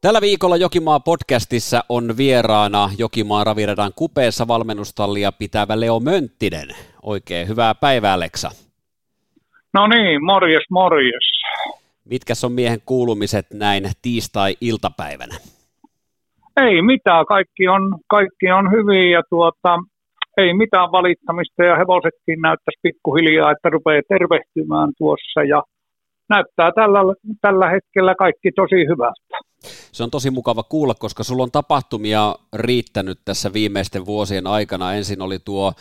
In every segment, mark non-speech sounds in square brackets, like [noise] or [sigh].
Tällä viikolla Jokimaa podcastissa on vieraana Jokimaa Raviradan kupeessa valmennustallia pitävä Leo Mönttinen. Oikein hyvää päivää, Leksa. No niin, morjes, morjes. Mitkä on miehen kuulumiset näin tiistai-iltapäivänä? Ei mitään, kaikki on, kaikki on hyvin ja tuota, ei mitään valittamista ja hevosetkin näyttäisi pikkuhiljaa, että rupeaa tervehtymään tuossa ja näyttää tällä, tällä hetkellä kaikki tosi hyvältä. Se on tosi mukava kuulla, koska sulla on tapahtumia riittänyt tässä viimeisten vuosien aikana. Ensin oli tuo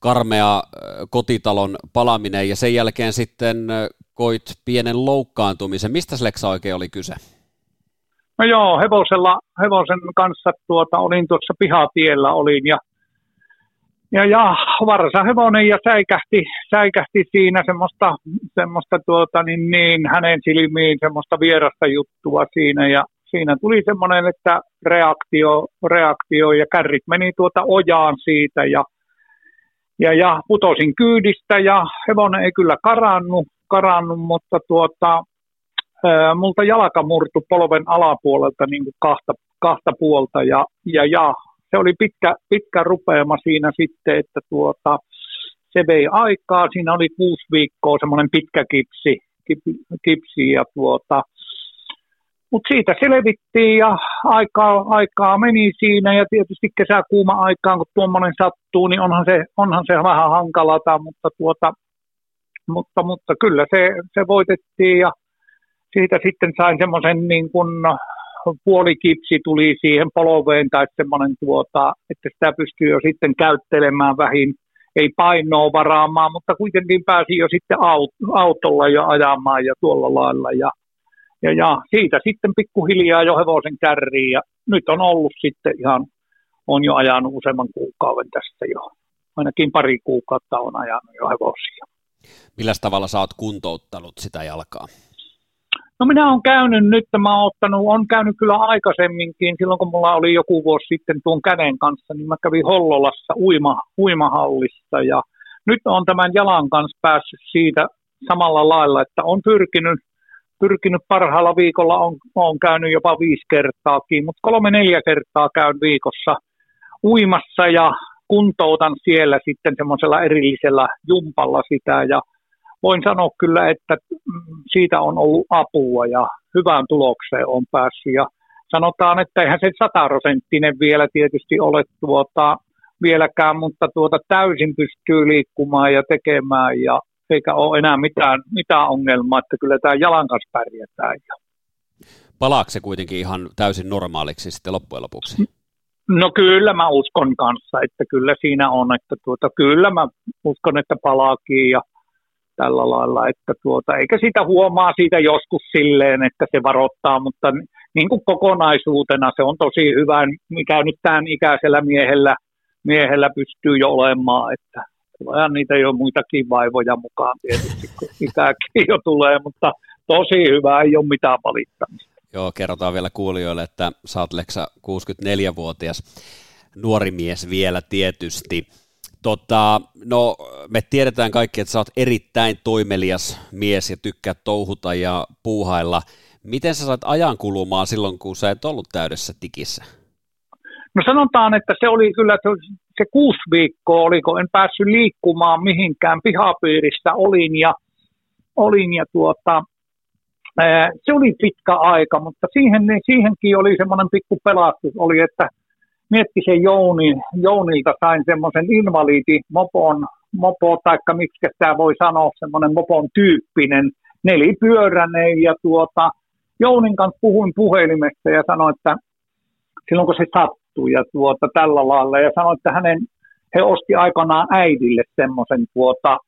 karmea kotitalon palaminen ja sen jälkeen sitten koit pienen loukkaantumisen. Mistä Leksa oikein oli kyse? No joo, hevosella, hevosen kanssa tuota, olin tuossa pihatiellä olin ja ja, ja varsahevonen ja säikähti, säikähti siinä semmoista, semmoista tuota, niin, niin, hänen silmiin semmoista vierasta juttua siinä ja siinä tuli semmoinen, että reaktio, reaktio ja kärrit meni tuota ojaan siitä ja, ja, ja putosin kyydistä ja hevonen ei kyllä karannu, karannu mutta tuota, ää, multa jalka murtu polven alapuolelta niin kuin kahta, kahta puolta ja, ja, ja se oli pitkä, pitkä rupeama siinä sitten, että tuota, se vei aikaa. Siinä oli kuusi viikkoa semmoinen pitkä kipsi, kipsi ja tuota, mutta siitä selvittiin ja aikaa, aikaa meni siinä ja tietysti kesäkuuma aikaan, kun tuommoinen sattuu, niin onhan se, onhan se vähän hankalata, mutta, tuota, mutta, mutta kyllä se, se voitettiin ja siitä sitten sain semmoisen niin kuin puolikipsi tuli siihen poloveen tai semmoinen tuota, että sitä pystyy jo sitten käyttelemään vähin, ei painoa varaamaan, mutta kuitenkin pääsi jo sitten autolla jo ajamaan ja tuolla lailla ja, ja, ja siitä sitten pikkuhiljaa jo hevosen kärriin ja nyt on ollut sitten ihan, on jo ajanut useamman kuukauden tässä jo, ainakin pari kuukautta on ajanut jo hevosia. Millä tavalla sä oot kuntouttanut sitä jalkaa? No minä olen käynyt nyt, mä olen ottanut, on käynyt kyllä aikaisemminkin, silloin kun mulla oli joku vuosi sitten tuon käden kanssa, niin mä kävin Hollolassa uima, uimahallissa ja nyt on tämän jalan kanssa päässyt siitä samalla lailla, että on pyrkinyt, pyrkinyt parhaalla viikolla, on, on käynyt jopa viisi kertaakin, mutta kolme-neljä kertaa käyn viikossa uimassa ja kuntoutan siellä sitten semmoisella erillisellä jumpalla sitä ja voin sanoa kyllä, että siitä on ollut apua ja hyvään tulokseen on päässyt. Ja sanotaan, että eihän se sataprosenttinen vielä tietysti ole tuota, vieläkään, mutta tuota täysin pystyy liikkumaan ja tekemään ja eikä ole enää mitään, mitään ongelmaa, että kyllä tämä jalan kanssa pärjätään. Palaako se kuitenkin ihan täysin normaaliksi sitten loppujen lopuksi? No kyllä mä uskon kanssa, että kyllä siinä on, että tuota, kyllä mä uskon, että palaakin ja tällä lailla, että tuota, eikä sitä huomaa siitä joskus silleen, että se varoittaa, mutta niin kuin kokonaisuutena se on tosi hyvä, mikä nyt tämän ikäisellä miehellä, miehellä pystyy jo olemaan, että tulee niitä jo muitakin vaivoja mukaan tietysti, kun ikäkin jo tulee, mutta tosi hyvä, ei ole mitään valittamista. Joo, kerrotaan vielä kuulijoille, että sä oot Leksa 64-vuotias nuori mies vielä tietysti. Tota, no, me tiedetään kaikki, että sä oot erittäin toimelias mies ja tykkää touhuta ja puuhailla. Miten sä sait ajan kulumaan silloin, kun sä et ollut täydessä tikissä? No sanotaan, että se oli kyllä se kuusi viikkoa, oliko, en päässyt liikkumaan mihinkään, pihapiirissä olin ja, olin ja tuota, se oli pitkä aika, mutta siihen, siihenkin oli semmoinen pikku pelastus, oli, että – Miettisen Jouni, Jounilta sain semmoisen invalidi mopon, mopo, taikka miksi tämä voi sanoa, semmoinen mopon tyyppinen, nelipyöräinen, ja tuota, Jounin kanssa puhuin puhelimesta ja sanoin, että silloin kun se sattui ja tuota, tällä lailla, ja sanoin, että hänen, he osti aikanaan äidille semmoisen tuota,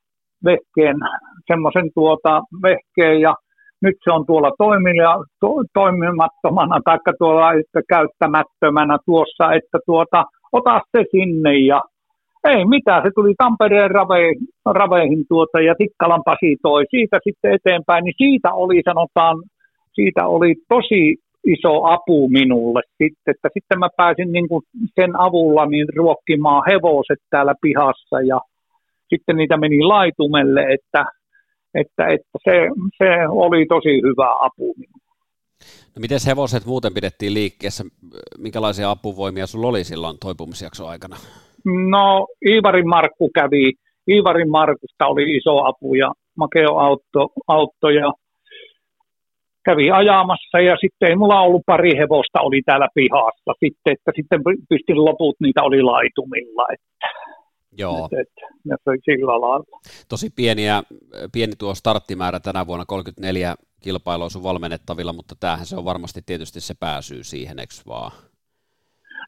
vehkeen, semmoisen tuota, vehkeen, ja nyt se on tuolla toimilla, to, toimimattomana tai tuolla että käyttämättömänä tuossa, että tuota, ota se sinne ja ei mitään, se tuli Tampereen raveihin, raveihin tuota, ja Tikkalan Pasi toi siitä sitten eteenpäin, niin siitä oli sanotaan, siitä oli tosi iso apu minulle sitten, että sitten mä pääsin niin kuin sen avulla niin ruokkimaan hevoset täällä pihassa ja sitten niitä meni laitumelle, että että, että se, se oli tosi hyvä apu No miten hevoset muuten pidettiin liikkeessä? Minkälaisia apuvoimia sulla oli silloin toipumisjakson aikana? No Iivarin Markku kävi, Iivarin Markusta oli iso apu ja Makeo auto ja kävi ajamassa ja sitten ei mulla ollut pari hevosta oli täällä pihassa sitten, että sitten pystin loput niitä oli laitumilla, että Joo. Et, et, ja se sillä lailla. Tosi pieniä, pieni tuo starttimäärä tänä vuonna, 34 kilpailua sun valmennettavilla, mutta tämähän se on varmasti tietysti se pääsyy siihen, eikö vaan?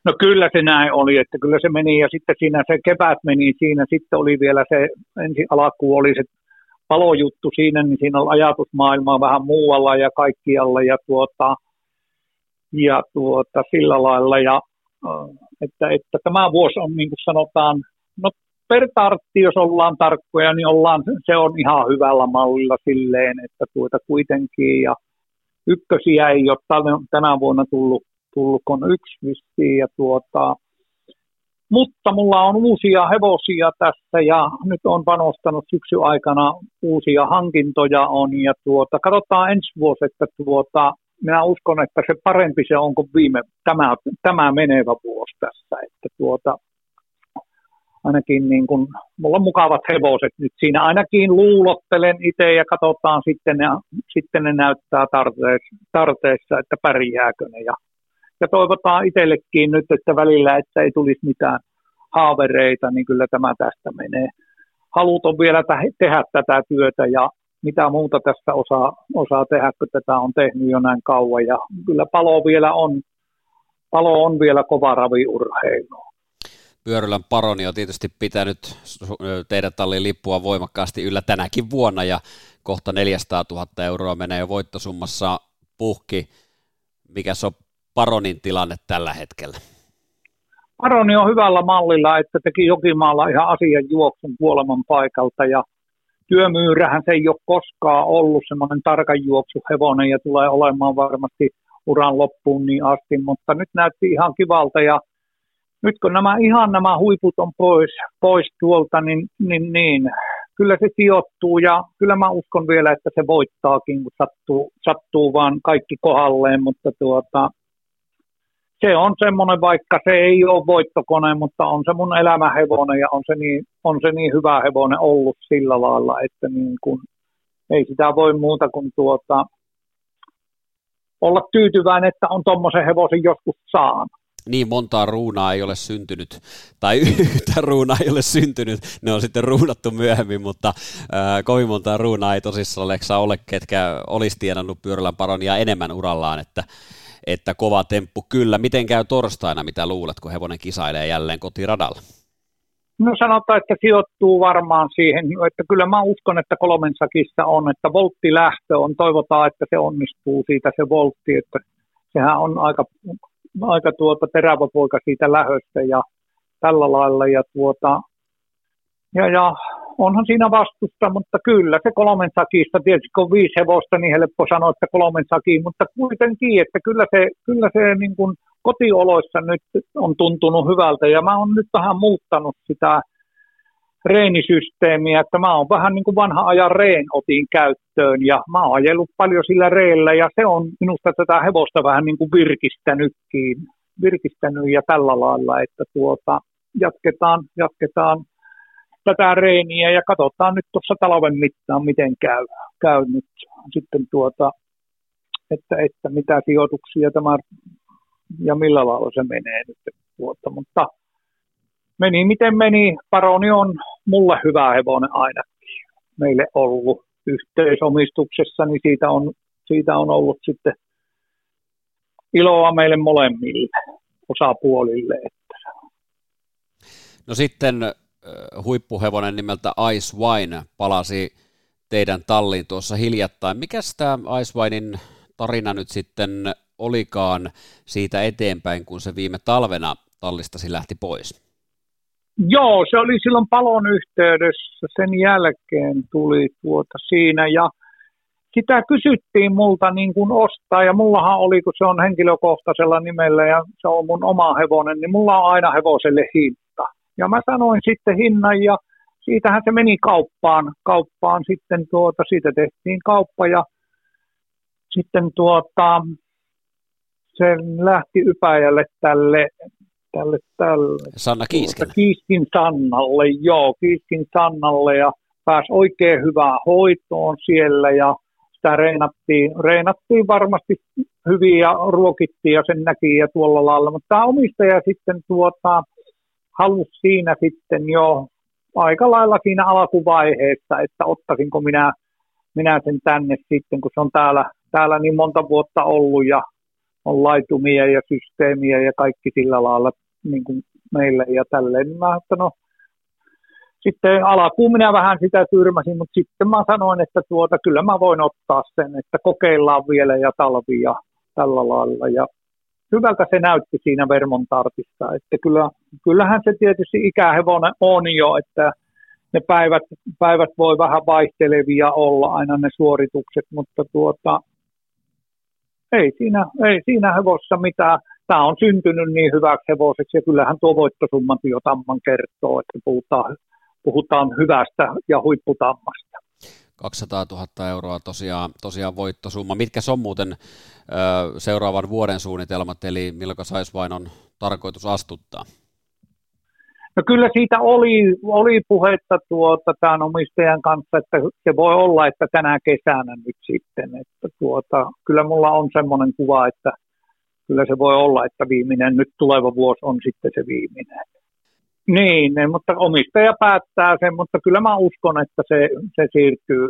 No kyllä se näin oli, että kyllä se meni ja sitten siinä se kevät meni siinä, sitten oli vielä se ensi alkuun oli se palojuttu siinä, niin siinä on ajatusmaailmaa vähän muualla ja kaikkialla ja tuota, ja tuota, sillä lailla. Ja että, että tämä vuosi on niin kuin sanotaan, no per tartti, jos ollaan tarkkoja, niin ollaan, se on ihan hyvällä mallilla silleen, että tuota kuitenkin ja ykkösiä ei ole tänä vuonna tullut, tullut kun yksi vissiin ja tuota, mutta mulla on uusia hevosia tässä ja nyt on panostanut syksy aikana uusia hankintoja on. Ja tuota, katsotaan ensi vuosi, että tuota, minä uskon, että se parempi se on kuin viime, tämä, tämä menevä vuosi tässä, että tuota, ainakin niin kuin, mulla on mukavat hevoset nyt siinä, ainakin luulottelen itse ja katsotaan sitten, ja sitten ne näyttää tarteessa, tarteessa, että pärjääkö ne. Ja ja toivotaan itsellekin nyt, että välillä, että ei tulisi mitään haavereita, niin kyllä tämä tästä menee. Halut on vielä tehdä tätä työtä ja mitä muuta tässä osaa, osaa tehdä, kun tätä on tehnyt jo näin kauan. Ja kyllä palo vielä on, palo on vielä kova raviurheilu. Pyörylän paroni on tietysti pitänyt teidän tallin lippua voimakkaasti yllä tänäkin vuonna ja kohta 400 000 euroa menee jo voittosummassa puhki. Mikä on Paronin tilanne tällä hetkellä? Paroni on hyvällä mallilla, että teki Jokimaalla ihan asian juoksun kuoleman paikalta ja työmyyrähän se ei ole koskaan ollut semmoinen tarkan juoksuhevonen ja tulee olemaan varmasti uran loppuun niin asti, mutta nyt näytti ihan kivalta ja nyt kun nämä ihan nämä huiput on pois, pois tuolta, niin, niin, niin kyllä se sijoittuu ja kyllä mä uskon vielä, että se voittaakin, kun sattuu, sattuu vaan kaikki kohalleen, mutta tuota, se on semmoinen, vaikka se ei ole voittokone, mutta on se mun elämähevonen ja on se niin, on se niin hyvä hevonen ollut sillä lailla, että niin kun, ei sitä voi muuta kuin tuota, olla tyytyväinen, että on tuommoisen hevosen joskus saanut. Niin montaa ruunaa ei ole syntynyt, tai [laughs] yhtä ruunaa ei ole syntynyt, ne on sitten ruunattu myöhemmin, mutta äh, kovin montaa ruunaa ei tosissaan Leksa ole, ketkä olisi tienannut pyörällä paronia enemmän urallaan, että että kova temppu kyllä. Miten käy torstaina, mitä luulet, kun hevonen kisailee jälleen kotiradalla? No sanotaan, että sijoittuu varmaan siihen, että kyllä mä uskon, että kolmen sakissa on, että volttilähtö on, toivotaan, että se onnistuu siitä se voltti, että sehän on aika, aika tuota terävä poika siitä lähöstä ja tällä lailla ja tuota, ja, ja onhan siinä vastusta, mutta kyllä se kolmen sakista, tietysti kun on viisi hevosta, niin helppo sanoa, että kolmen sakiin, mutta kuitenkin, että kyllä se, kyllä se niin kuin kotioloissa nyt on tuntunut hyvältä, ja mä oon nyt vähän muuttanut sitä reenisysteemiä, että mä oon vähän niin kuin vanha ajan reen otin käyttöön, ja mä oon ajellut paljon sillä reellä, ja se on minusta tätä hevosta vähän niin kuin virkistänytkin, virkistänyt ja tällä lailla, että tuota, jatketaan, jatketaan tätä reeniä ja katsotaan nyt tuossa talven mittaan, miten käy, käy nyt sitten tuota, että, että mitä sijoituksia tämä ja millä lailla se menee nyt tuota, mutta meni miten meni, Paroni on mulle hyvä hevonen ainakin meille ollut yhteisomistuksessa, niin siitä on, siitä on ollut sitten iloa meille molemmille osapuolille. Että. No sitten huippuhevonen nimeltä Ice Wine palasi teidän talliin tuossa hiljattain. Mikä tämä Ice Winein tarina nyt sitten olikaan siitä eteenpäin, kun se viime talvena tallistasi lähti pois? Joo, se oli silloin palon yhteydessä. Sen jälkeen tuli tuota siinä ja sitä kysyttiin multa niin kuin ostaa ja mullahan oli, kun se on henkilökohtaisella nimellä ja se on mun oma hevonen, niin mulla on aina hevoselle hinta. Ja mä sanoin sitten hinnan ja siitähän se meni kauppaan, kauppaan sitten tuota, siitä tehtiin kauppa ja sitten tuota, se lähti Ypäjälle tälle, tälle, tälle. Sanna Kiiskin. Kiiskin Sannalle, joo, Kiiskin Sannalle ja pääsi oikein hyvään hoitoon siellä ja sitä reenattiin, reenattiin varmasti hyvin ja ruokittiin ja sen näki ja tuolla lailla, mutta tämä omistaja sitten tuota, halusi siinä sitten jo aika lailla siinä alkuvaiheessa, että ottaisinko minä, minä sen tänne sitten, kun se on täällä, täällä niin monta vuotta ollut ja on laitumia ja systeemiä ja kaikki sillä lailla niin kuin meille ja tälleen. Mä että no, sitten alkuun minä vähän sitä tyrmäsin, mutta sitten mä sanoin, että tuota, kyllä mä voin ottaa sen, että kokeillaan vielä ja talvi ja tällä lailla. Ja hyvältä se näytti siinä Vermontartissa, että kyllä, kyllähän se tietysti ikähevonen on jo, että ne päivät, päivät voi vähän vaihtelevia olla aina ne suoritukset, mutta tuota, ei siinä, ei siinä hevossa mitään. Tämä on syntynyt niin hyväksi hevoseksi ja kyllähän tuo voittosumma jo tamman kertoo, että puhutaan, puhutaan hyvästä ja huipputammasta. 200 000 euroa tosiaan, tosiaan voittosumma. Mitkä on muuten ö, seuraavan vuoden suunnitelmat, eli milloin saisi vain on tarkoitus astuttaa? No kyllä siitä oli, oli puhetta tuota, tämän omistajan kanssa, että se voi olla, että tänä kesänä nyt sitten. Että tuota, kyllä mulla on semmoinen kuva, että kyllä se voi olla, että viimeinen, nyt tuleva vuosi on sitten se viimeinen. Niin, mutta omistaja päättää sen, mutta kyllä mä uskon, että se, se siirtyy,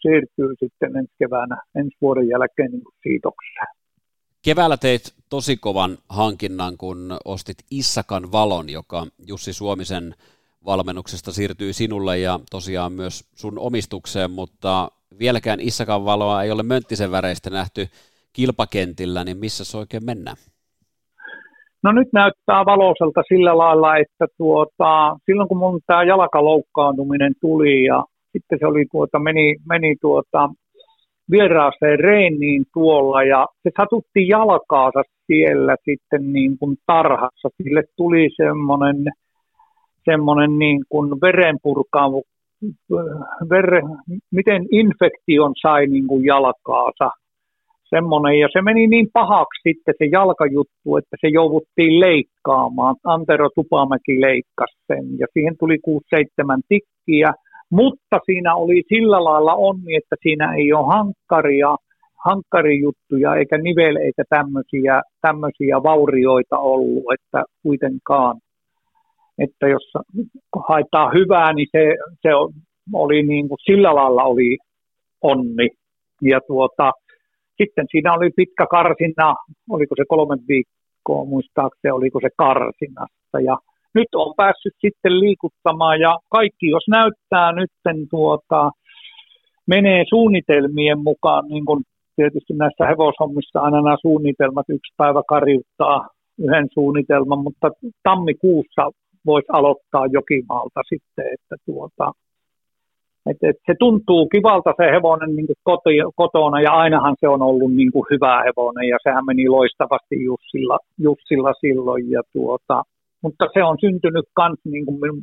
siirtyy sitten ensi keväänä, ensi vuoden jälkeen niin siitokseen. Keväällä teit tosi kovan hankinnan, kun ostit Issakan valon, joka Jussi Suomisen valmennuksesta siirtyy sinulle ja tosiaan myös sun omistukseen, mutta vieläkään Issakan valoa ei ole mönttisen väreistä nähty kilpakentillä, niin missä se oikein mennään? No nyt näyttää valoiselta sillä lailla, että tuota, silloin kun mun tämä jalkaloukkaantuminen tuli ja sitten se oli tuota, meni, meni tuota, vieraaseen reeniin tuolla ja se satutti jalkaansa siellä sitten niin kuin tarhassa. Sille tuli semmoinen, semmoinen niin kuin verenpurkaavu, ver, miten infektion sai niin kuin jalkaansa. Semmoinen, ja se meni niin pahaksi sitten se jalkajuttu, että se jouduttiin leikkaamaan. Antero Tupamäki leikkasi sen, ja siihen tuli 6-7 tikkiä, mutta siinä oli sillä lailla onni, että siinä ei ole hankkaria, hankkarijuttuja eikä niveleitä tämmöisiä, tämmöisiä vaurioita ollut, että kuitenkaan. Että jos haetaan hyvää, niin se, se oli niin kuin, sillä lailla oli onni. Ja tuota, sitten siinä oli pitkä karsina, oliko se kolme viikkoa muistaakseni, oliko se karsinassa. Ja nyt on päässyt sitten liikuttamaan ja kaikki, jos näyttää nyt tuota, menee suunnitelmien mukaan, niin kuin tietysti näissä hevoshommissa aina nämä suunnitelmat yksi päivä karjuttaa yhden suunnitelman, mutta tammikuussa voisi aloittaa Jokimaalta sitten, että tuota, et, et se tuntuu kivalta se hevonen niin koti, kotona ja ainahan se on ollut niin kuin hyvä hevonen ja sehän meni loistavasti Jussilla, Jussilla silloin ja tuota, mutta se on syntynyt myös niin kuin minun,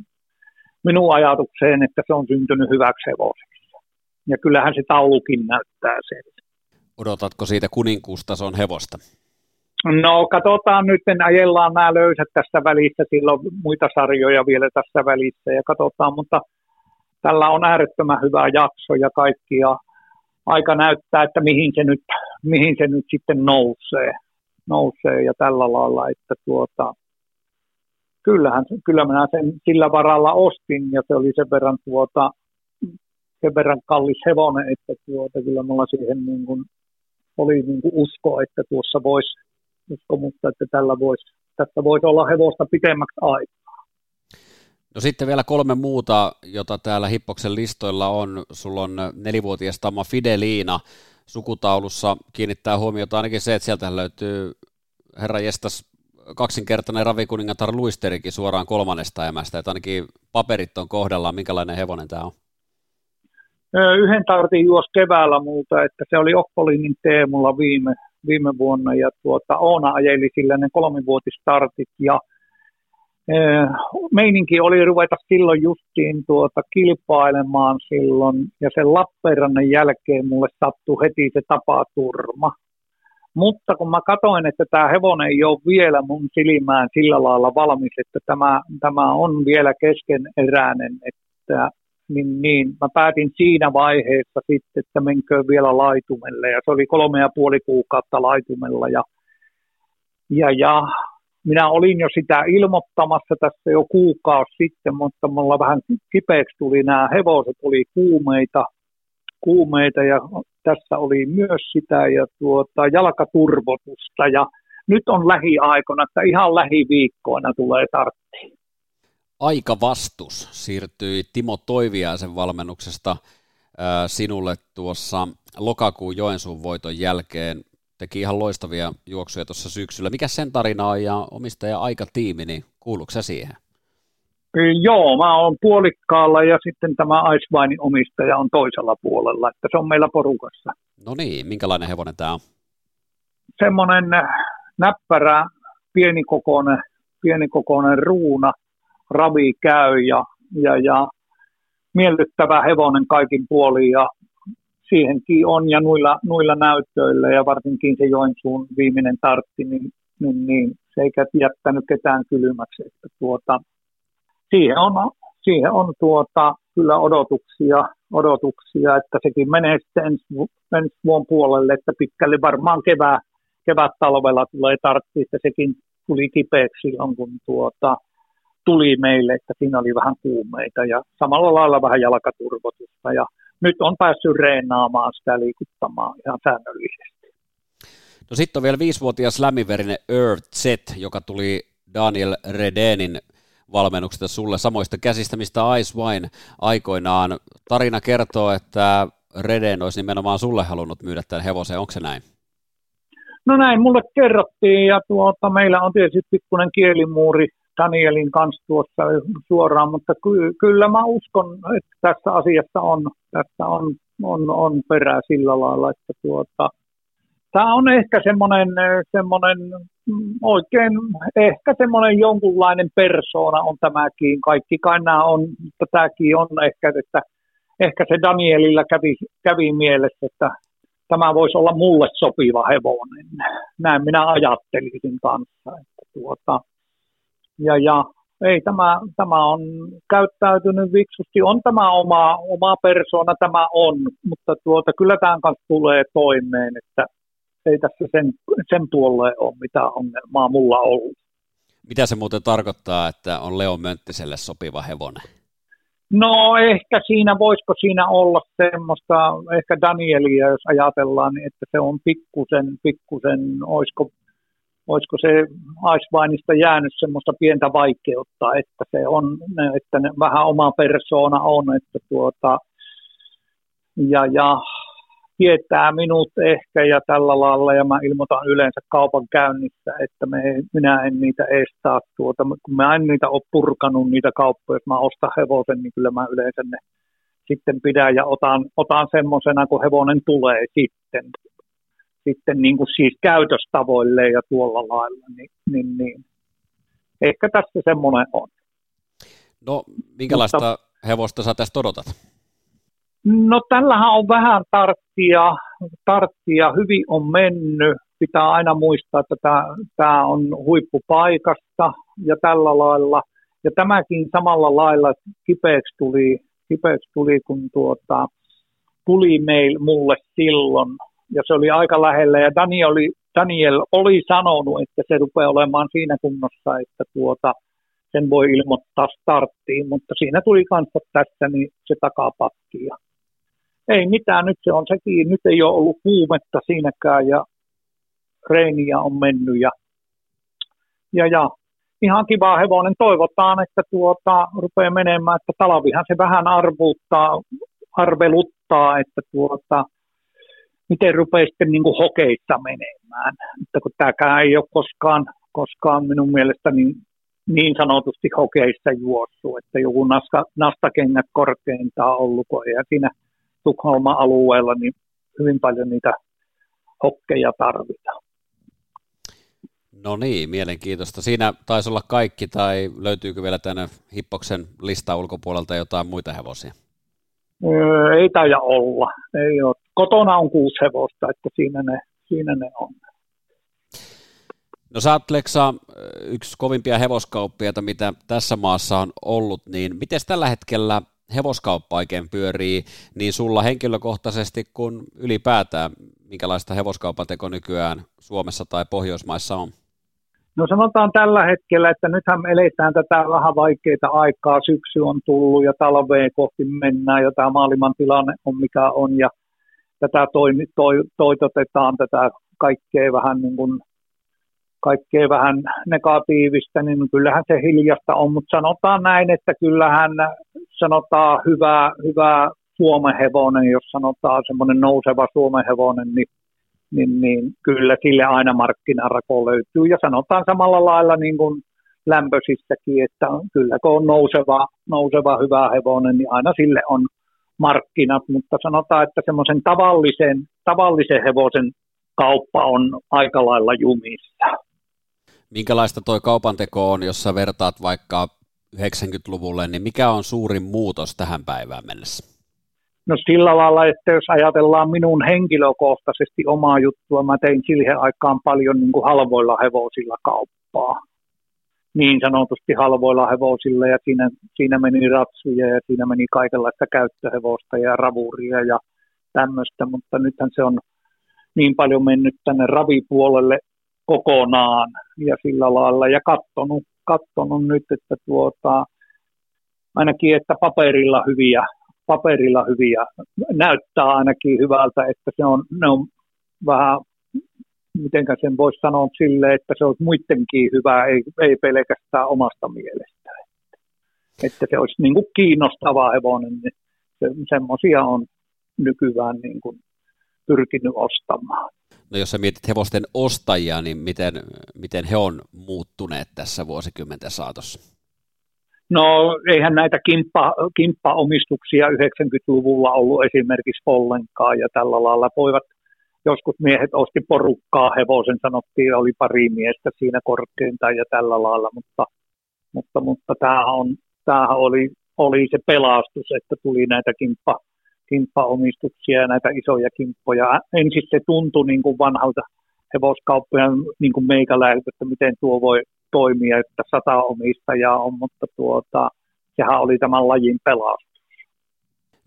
minun ajatukseen, että se on syntynyt hyväksi hevoseksi. Ja kyllähän se taulukin näyttää sen. Odotatko siitä kuninkuustason hevosta? No katsotaan nyt, ajellaan nämä löysät tässä välissä, silloin muita sarjoja vielä tässä välissä ja katsotaan, mutta tällä on äärettömän hyvä jakso ja kaikki ja aika näyttää, että mihin se nyt, mihin se nyt sitten nousee, nousee ja tällä lailla, että tuota, kyllähän, kyllä minä sen sillä varalla ostin ja se oli sen verran, tuota, sen verran kallis hevonen, että tuota, kyllä mulla siihen niin kuin, oli niin kuin usko, että tuossa voisi, uskomusta, että tällä voisi, tästä voisi olla hevosta pitemmäksi aikaa. No sitten vielä kolme muuta, jota täällä Hippoksen listoilla on. Sulla on nelivuotias Tamma Fideliina sukutaulussa. Kiinnittää huomiota ainakin se, että sieltä löytyy herra Jestas kaksinkertainen ravikuningatar Luisterikin suoraan kolmannesta emästä, että ainakin paperit on kohdallaan. Minkälainen hevonen tämä on? Yhden tartin juos keväällä muuta, että se oli Okkolinin Teemulla viime, viime vuonna ja tuota, Oona ajeli sillä ne kolmivuotistartit ja meininki oli ruveta silloin justiin tuota kilpailemaan silloin ja sen Lappeenrannan jälkeen mulle sattui heti se tapaturma. Mutta kun mä katoin, että tämä hevonen ei ole vielä mun silmään sillä lailla valmis, että tämä, tämä on vielä keskeneräinen, että niin, niin. Mä päätin siinä vaiheessa sitten, että menkö vielä laitumelle ja se oli kolme ja puoli kuukautta laitumella ja, ja, ja minä olin jo sitä ilmoittamassa tässä jo kuukausi sitten, mutta mulla vähän kipeäksi tuli nämä hevoset, oli kuumeita, kuumeita ja tässä oli myös sitä ja tuota, jalkaturvotusta ja nyt on lähiaikoina, että ihan lähiviikkoina tulee tarttiin. Aika vastus siirtyi Timo Toiviaisen valmennuksesta sinulle tuossa lokakuun Joensuun voiton jälkeen. Teki ihan loistavia juoksuja tuossa syksyllä. Mikä sen tarina on ja omistaja aikatiimi, niin kuuluuko se siihen? Joo, mä oon puolikkaalla ja sitten tämä Icewinein omistaja on toisella puolella, että se on meillä porukassa. No niin, minkälainen hevonen tämä on? Semmoinen näppärä, pienikokoinen, pienikokoinen ruuna, ravi käy ja, ja, ja miellyttävä hevonen kaikin puolin ja siihenkin on ja nuilla, nuilla näyttöillä ja varsinkin se Joensuun viimeinen tartti, niin, niin, niin se ei jättänyt ketään kylmäksi. Että tuota, siihen on, siihen on tuota, kyllä odotuksia, odotuksia, että sekin menee sitten ensi, ensi vuon puolelle, että pitkälle varmaan kevää, kevät talvella tulee tartti, että sekin tuli kipeäksi silloin, kun tuota, tuli meille, että siinä oli vähän kuumeita ja samalla lailla vähän jalkaturvotusta ja nyt on päässyt reenaamaan sitä liikuttamaan ihan säännöllisesti. No sitten on vielä viisivuotias lämminverinen Earth Z, joka tuli Daniel Redenin valmennuksesta sulle samoista käsistä, mistä Ice Wine aikoinaan. Tarina kertoo, että Reden olisi nimenomaan sulle halunnut myydä tämän hevosen, onko se näin? No näin mulle kerrottiin ja tuota, meillä on tietysti pikkuinen kielimuuri Danielin kanssa tuossa suoraan, mutta ky- kyllä mä uskon, että tässä asiassa on, tässä on, on, on perää sillä lailla, että tuota, tämä on ehkä semmoinen, semmoinen oikein, ehkä semmoinen jonkunlainen persoona on tämäkin. Kaikki kai nämä on, mutta tämäkin on ehkä, että ehkä se Danielilla kävi, kävi mielessä, että tämä voisi olla mulle sopiva hevonen. Näin minä ajattelisin kanssa. Että tuota, ja, ja ei tämä, tämä on käyttäytynyt viksusti, on tämä oma, oma persoona, tämä on, mutta tuota, kyllä tämän kanssa tulee toimeen, että ei tässä sen, sen puolelle ole mitään ongelmaa mulla ollut. Mitä se muuten tarkoittaa, että on Leo Mönttiselle sopiva hevonen? No ehkä siinä, voisiko siinä olla semmoista, ehkä Danielia, jos ajatellaan, niin että se on pikkusen, pikkusen, olisiko, olisiko se Icewineista jäänyt semmoista pientä vaikeutta, että se on, että ne vähän oma persoona on, että tuota, ja, ja tietää minut ehkä ja tällä lailla, ja mä ilmoitan yleensä kaupan käynnissä, että me, minä en niitä estää tuota, kun mä en niitä ole purkanut niitä kauppoja, jos mä ostan hevosen, niin kyllä mä yleensä ne sitten pidän ja otan, otan semmoisena, kun hevonen tulee sitten, sitten niin kuin siis käytöstavoille ja tuolla lailla, niin, niin, niin. ehkä tässä semmoinen on. No, minkälaista Mutta, hevosta sä tästä odotat? No tällähän on vähän tarttia, tarttia hyvin on mennyt. Pitää aina muistaa, että tämä, on huippupaikasta ja tällä lailla. Ja tämäkin samalla lailla kipeäksi tuli, kipeäksi tuli kun tuota, tuli meil, mulle silloin. Ja se oli aika lähellä ja Daniel oli, Daniel oli sanonut, että se rupeaa olemaan siinä kunnossa, että tuota, sen voi ilmoittaa starttiin, mutta siinä tuli kanssa tässä niin se takapakki. Ja ei mitään, nyt se on sekin, nyt ei ole ollut kuumetta siinäkään ja reeniä on mennyt ja, ja, ja ihan kiva hevonen. Toivotaan, että tuota, rupeaa menemään, että talvihan se vähän arvuuttaa, arveluttaa, että tuota, miten rupeaa sitten niin kuin hokeissa menemään. Että kun tämäkään ei ole koskaan, koskaan minun mielestäni niin, niin sanotusti hokeissa juossut, että joku nasta, nastakengät korkeintaan ollut, kun ei siinä – Tukholman alueella, niin hyvin paljon niitä hokkeja tarvitaan. No niin, mielenkiintoista. Siinä taisi olla kaikki, tai löytyykö vielä tänne Hippoksen lista ulkopuolelta jotain muita hevosia? Öö, ei taida olla. Ei ole. Kotona on kuusi hevosta, että siinä ne, siinä ne on. No sä oot Leksa yksi kovimpia hevoskauppiaita, mitä tässä maassa on ollut, niin miten tällä hetkellä hevoskauppa oikein pyörii, niin sulla henkilökohtaisesti kuin ylipäätään, minkälaista hevoskaupateko nykyään Suomessa tai Pohjoismaissa on? No sanotaan tällä hetkellä, että nythän me eletään tätä vähän vaikeita aikaa. Syksy on tullut ja talveen kohti mennään ja tämä maailman tilanne on mikä on ja tätä toi, toi, toitotetaan tätä kaikkea vähän niin kuin kaikkea vähän negatiivista, niin kyllähän se hiljasta on, mutta sanotaan näin, että kyllähän sanotaan hyvä, hyvä Suomen hevonen, jos sanotaan semmoinen nouseva Suomen hevonen, niin, niin, niin kyllä sille aina markkinarako löytyy. Ja sanotaan samalla lailla niin kuin lämpöisissäkin, että kyllä kun on nouseva, nouseva hyvä hevonen, niin aina sille on markkinat, mutta sanotaan, että semmoisen tavallisen, tavallisen hevosen kauppa on aika lailla jumissa. Minkälaista toi kaupanteko on, jos sä vertaat vaikka 90-luvulle, niin mikä on suurin muutos tähän päivään mennessä? No sillä lailla, että jos ajatellaan minun henkilökohtaisesti omaa juttua, mä tein siihen aikaan paljon niin kuin halvoilla hevosilla kauppaa. Niin sanotusti halvoilla hevosilla ja siinä, siinä meni ratsuja ja siinä meni kaikenlaista käyttöhevosta ja ravuria ja tämmöistä, mutta nythän se on niin paljon mennyt tänne ravipuolelle kokonaan ja sillä lailla ja katsonut, katsonut nyt, että tuota, ainakin, että paperilla hyviä, paperilla hyviä, näyttää ainakin hyvältä, että se on, ne on vähän, miten sen voisi sanoa sille, että se on muidenkin hyvä, ei, ei pelkästään omasta mielestä. Että se olisi niin kuin kiinnostava hevonen, niin se, semmoisia on nykyään niin kuin pyrkinyt ostamaan. No jos sä mietit hevosten ostajia, niin miten, miten he on muuttuneet tässä vuosikymmenten saatossa? No eihän näitä kimppa, kimppaomistuksia 90-luvulla ollut esimerkiksi ollenkaan ja tällä lailla voivat joskus miehet osti porukkaa hevosen, sanottiin, oli pari miestä siinä korkeinta ja tällä lailla, mutta, mutta, mutta tämähän, on, tämähän oli, oli se pelastus, että tuli näitä kimppa, kimppaomistuksia ja näitä isoja kimppoja. Ensin se tuntui niin kuin vanhalta hevoskauppojen niin kuin meikäläiltä, että miten tuo voi toimia, että sata omistajaa on, mutta tuota, sehän oli tämän lajin pelastus.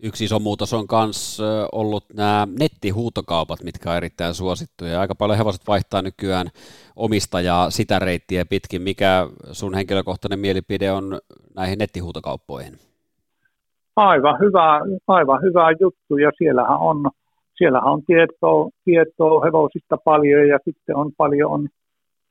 Yksi iso muutos on myös ollut nämä nettihuutokaupat, mitkä on erittäin suosittuja. Aika paljon hevoset vaihtaa nykyään omistajaa sitä reittiä pitkin. Mikä sun henkilökohtainen mielipide on näihin nettihuutokauppoihin? Aivan hyvä, aivan hyvä juttu ja siellähän on, siellähän on tietoa, tietoa hevosista paljon ja sitten on paljon, on,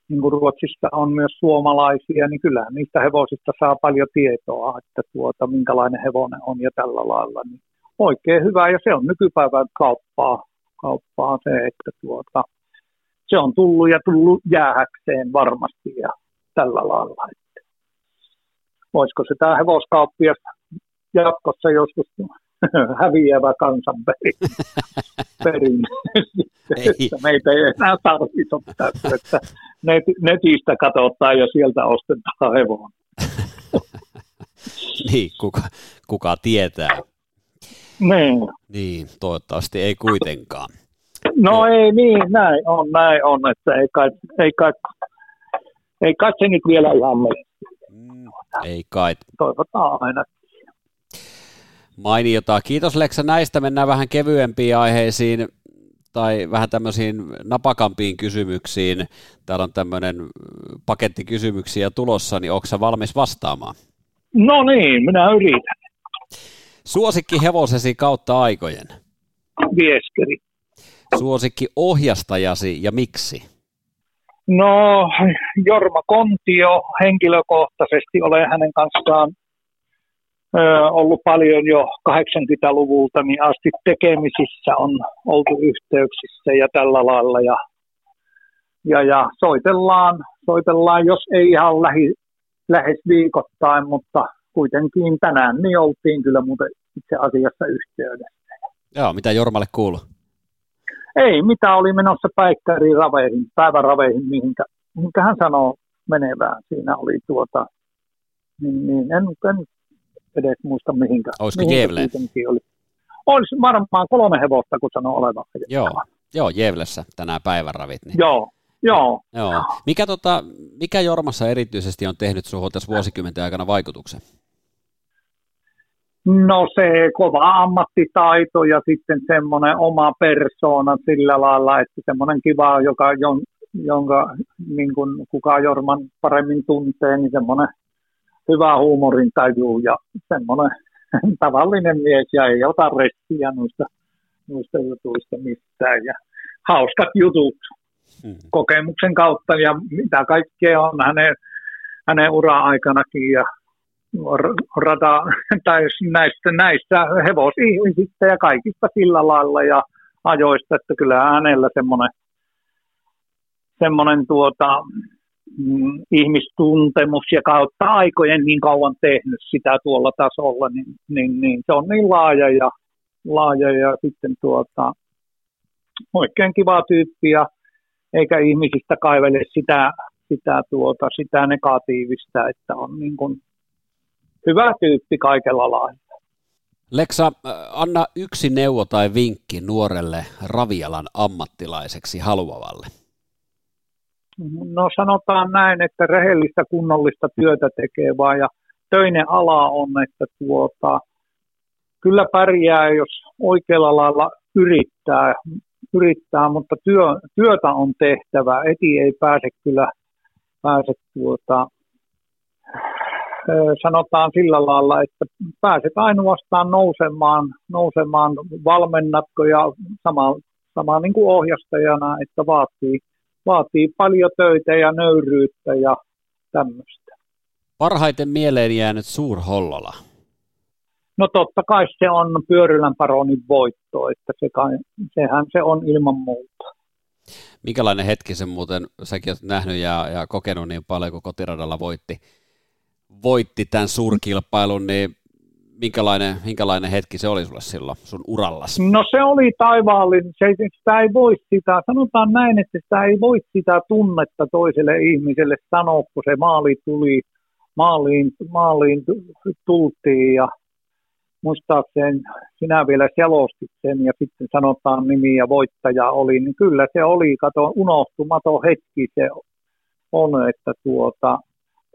niin kuin Ruotsissa on myös suomalaisia, niin kyllähän niistä hevosista saa paljon tietoa, että tuota, minkälainen hevonen on ja tällä lailla. Niin oikein hyvä ja se on nykypäivän kauppaa, kauppaa se, että tuota, se on tullut ja tullut jäähäkseen varmasti ja tällä lailla. Että voisiko se tämä hevoskauppias jatkossa joskus [laughs] häviävä kansanperin. [laughs] Meitä ei enää tarvitse että net, netistä katsotaan ja sieltä ostetaan hevon. [laughs] niin, kuka, kuka tietää. Niin. Niin, toivottavasti ei kuitenkaan. No ei niin, näin on, näin on, että ei kai, ei kai, ei kai se nyt vielä ihan mene. Mm, ei kai. Toivotaan aina. Mainiota. Kiitos Leksa näistä. Mennään vähän kevyempiin aiheisiin tai vähän tämmöisiin napakampiin kysymyksiin. Täällä on tämmöinen paketti kysymyksiä tulossa, niin onko valmis vastaamaan? No niin, minä yritän. Suosikki hevosesi kautta aikojen? Vieskeri. Suosikki ohjastajasi ja miksi? No, Jorma Kontio henkilökohtaisesti olen hänen kanssaan ollut paljon jo 80-luvulta niin asti tekemisissä, on oltu yhteyksissä ja tällä lailla. Ja, ja, ja soitellaan, soitellaan, jos ei ihan lähi, lähes viikoittain, mutta kuitenkin tänään niin oltiin kyllä muuten itse asiassa yhteydessä. Joo, mitä Jormalle kuuluu? Ei, mitä oli menossa päikkäriin raveihin, päiväraveihin, mihinkä, mihinkä hän sanoo menevään. Siinä oli tuota, niin, niin en, en edes muista mihinkä. Olisiko Jevle? Oli. Olisi varmaan kolme hevosta, kun sanoo olevan. Joo, joo Jevlessä tänään päiväravit. Niin. Joo, Joo. Joo. Mikä, tota, mikä Jormassa erityisesti on tehnyt sinuun tässä vuosikymmenten aikana vaikutuksen? No se kova ammattitaito ja sitten semmoinen oma persoona sillä lailla, että semmoinen kiva, joka, jonka niin kuin kuka Jorman paremmin tuntee, niin semmoinen hyvä huumorin taju ja semmoinen [laughs] tavallinen mies ja ei ota restiä noista, noista jutuista mistään. Ja hauskat jutut hmm. kokemuksen kautta ja mitä kaikkea on hänen, hänen ura-aikanakin ja rata, tai näistä, näistä hevosihmisistä ja kaikista sillä lailla ja ajoista, että kyllä hänellä semmoinen, semmoinen tuota, mm, ihmistuntemus ja kautta aikojen niin kauan tehnyt sitä tuolla tasolla, niin, niin, niin se on niin laaja ja, laaja ja sitten tuota, oikein kiva tyyppi ja eikä ihmisistä kaivele sitä, sitä, tuota, sitä negatiivista, että on niin kuin hyvä tyyppi kaikella lailla. Leksa, äh, anna yksi neuvo tai vinkki nuorelle ravialan ammattilaiseksi haluavalle. No sanotaan näin, että rehellistä kunnollista työtä tekee vaan ja töinen ala on, että tuota, kyllä pärjää, jos oikealla lailla yrittää, yrittää mutta työ, työtä on tehtävä. Eti ei pääse kyllä pääse tuota, sanotaan sillä lailla, että pääset ainoastaan nousemaan, nousemaan valmennatko ja sama, sama niin kuin ohjastajana, että vaatii, vaatii paljon töitä ja nöyryyttä ja tämmöistä. Parhaiten mieleen jäänyt Suurhollola? No totta kai se on Pyörylän paronin voitto, että se kai, sehän se on ilman muuta. Minkälainen hetki se muuten, säkin olet nähnyt ja, ja kokenut niin paljon, kun kotiradalla voitti, voitti tämän suurkilpailun, niin minkälainen, minkälainen hetki se oli sulle silloin sun urallasi? No se oli taivaallinen. Se, sitä ei voi sitä, sanotaan näin, että sitä ei voi sitä tunnetta toiselle ihmiselle sanoa, kun se maali tuli, maaliin, maaliin tultiin ja muistaakseni sinä vielä selostit sen ja sitten sanotaan nimi ja voittaja oli, niin kyllä se oli, kato, unohtumaton hetki se on, että tuota,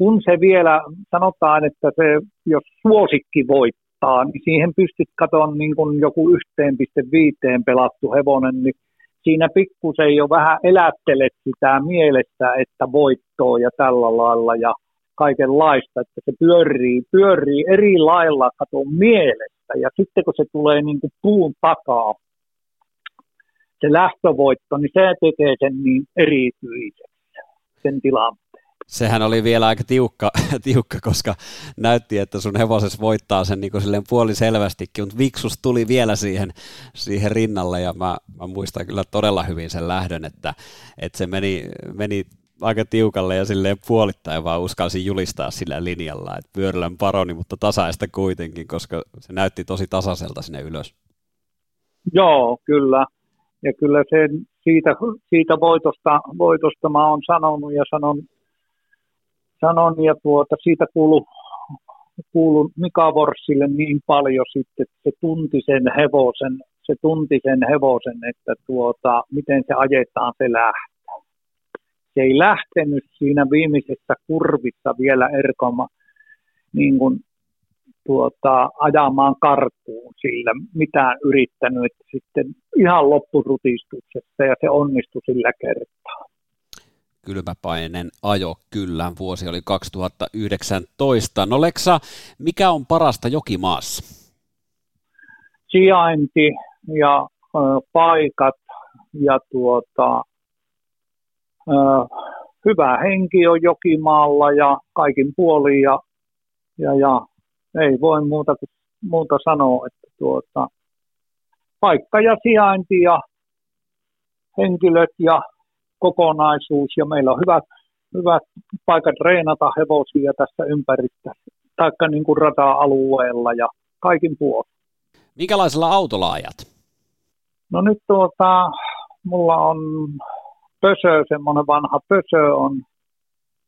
kun se vielä sanotaan, että se, jos suosikki voittaa, niin siihen pystyt katsomaan niin kuin joku 1,5 pelattu hevonen, niin siinä pikkusen jo vähän elättelet sitä mielessä, että voittoo ja tällä lailla ja kaikenlaista, että se pyörii, pyörii eri lailla katon mielestä ja sitten kun se tulee niin kuin puun takaa, se lähtövoitto, niin se tekee sen niin erityiseksi, sen tilanteen sehän oli vielä aika tiukka, [laughs] tiukka, koska näytti, että sun hevoses voittaa sen niin silleen puoli selvästikin, mutta Viksus tuli vielä siihen, siihen rinnalle ja mä, mä muistan kyllä todella hyvin sen lähdön, että, että se meni, meni aika tiukalle ja silleen puolittain vaan uskalsin julistaa sillä linjalla, että pyörälän paroni, mutta tasaista kuitenkin, koska se näytti tosi tasaiselta sinne ylös. Joo, kyllä. Ja kyllä se siitä, siitä voitosta, voitosta mä oon sanonut ja sanon sanon, ja tuota, siitä kuulu, kuulu Mika Vorsille niin paljon sitten, että se tunti sen hevosen, se tunti sen hevosen, että tuota, miten se ajetaan se lähtö. Se ei lähtenyt siinä viimeisessä kurvissa vielä Erkoma niin kuin, tuota, ajamaan karkuun sillä mitään yrittänyt, sitten ihan loppurutistuksessa ja se onnistui sillä kertaa kylmäpainen ajo kyllä. Vuosi oli 2019. No Leksa, mikä on parasta jokimaassa? Sijainti ja ö, paikat ja tuota, ö, hyvä henki on jokimaalla ja kaikin puolin ja, ja, ja ei voi muuta, muuta sanoa, että tuota, paikka ja sijainti ja henkilöt ja kokonaisuus ja meillä on hyvät, hyvät paikat treenata hevosia tässä ympäristössä, taikka niin kuin rata-alueella ja kaikin puolin. Minkälaisella autolla ajat? No nyt tuota, mulla on pösö, semmoinen vanha pösö on,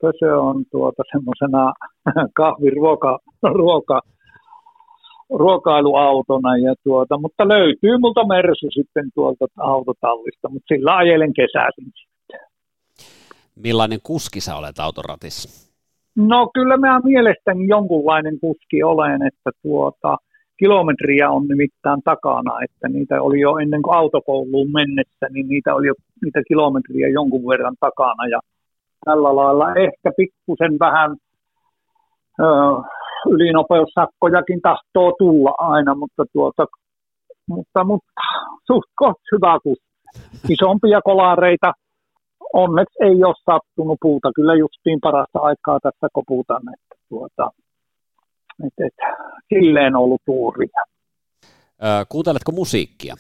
pösö on tuota semmoisena [laughs] kahviruoka, ruoka, ruokailuautona, ja tuota, mutta löytyy multa Mersu sitten tuolta autotallista, mutta sillä ajelen kesäisin. Millainen kuski sä olet autoratissa? No kyllä mä mielestäni jonkunlainen kuski olen, että tuota, kilometriä on nimittäin takana, että niitä oli jo ennen kuin autokouluun mennessä, niin niitä oli jo niitä kilometriä jonkun verran takana ja tällä lailla ehkä pikkusen vähän ö, ylinopeussakkojakin tahtoo tulla aina, mutta, tuota, mutta, mutta suht hyvä kuski. Isompia kolareita onneksi ei ole sattunut puuta. Kyllä justiin parasta aikaa tässä koputan, että tuota, et, et, silleen ollut tuuria. kuunteletko musiikkia?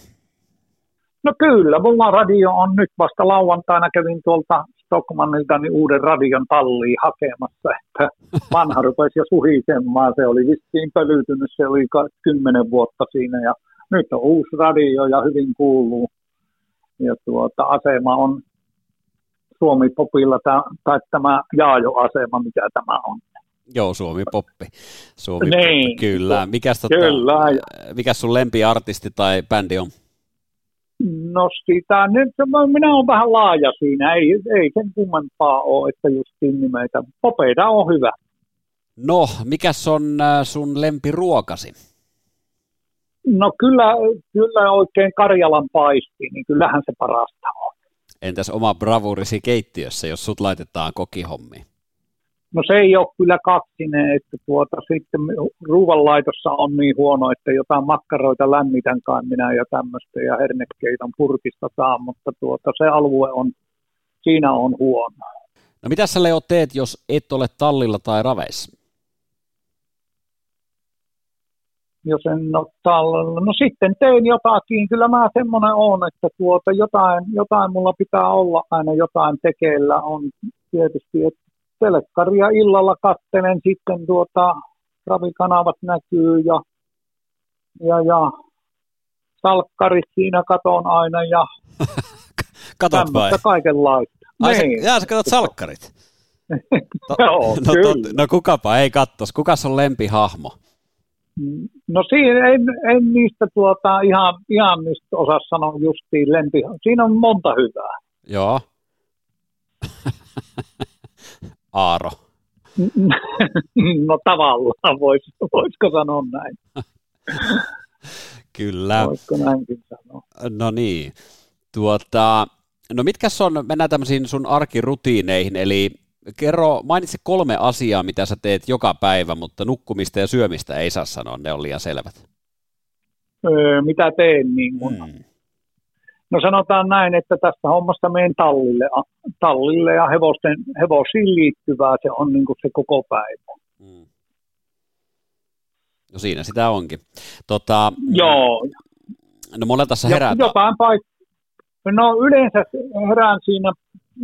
No kyllä, mulla radio on nyt vasta lauantaina kävin tuolta Stockmannilta niin uuden radion talliin hakemassa, että [laughs] vanha rupesi jo suhisemaan, se oli vissiin pölytynyt, se oli kymmenen vuotta siinä ja nyt on uusi radio ja hyvin kuuluu. Ja tuota, asema on Suomi Popilla tai tämä Jaajo-asema, mikä tämä on. Joo, Suomi Poppi. Suomi niin. Poppi, kyllä. Mikäs, tota, kyllä. mikäs sun lempiartisti tai bändi on? No sitä nyt, minä olen vähän laaja siinä, ei, ei sen kummempaa ole, että just nimeitä. Popeita on hyvä. No, mikä on äh, sun lempiruokasi? No kyllä, kyllä oikein Karjalan paisti, niin kyllähän se parasta on. Entäs oma bravurisi keittiössä, jos sut laitetaan kokihommiin? No se ei ole kyllä kaksinen, että tuota, sitten ruuanlaitossa on niin huono, että jotain makkaroita lämmitän kai minä ja tämmöistä ja hernekeiton purkista saa, mutta tuota, se alue on, siinä on huono. No mitä sä Leo teet, jos et ole tallilla tai raveissa? Jos en ole tallella. No sitten tein jotakin, kyllä mä semmoinen on, että tuota, jotain, jotain mulla pitää olla aina jotain tekeillä on tietysti, että telekkaria illalla kattelen, sitten tuota, ravikanavat näkyy ja, ja, ja salkkarit siinä katon aina ja [laughs] Katot vai? kaikenlaista. Ai niin. sä, sä katot salkkarit? To, [laughs] Joo, no, to, no kukapa ei kattos. Kukas on lempihahmo? No siinä en, en niistä tuota, ihan, ihan niistä osaa sanoa justiin lempi. Siinä on monta hyvää. Joo. [laughs] Aaro. [laughs] no tavallaan, vois, voisiko sanoa näin. [laughs] Kyllä. Voisiko näinkin sanoa. No niin. Tuota, no mitkä on, mennään tämmöisiin sun arkirutiineihin, eli kerro, mainitse kolme asiaa, mitä sä teet joka päivä, mutta nukkumista ja syömistä ei saa sanoa, ne on liian selvät. Öö, mitä teen, niin mun. Hmm. No sanotaan näin, että tästä hommasta menen tallille, tallille ja hevosten, hevosiin liittyvää se on niin se koko päivä. Hmm. No siinä sitä onkin. Tota, Joo. No monen tässä herää. Jotain. No yleensä herään siinä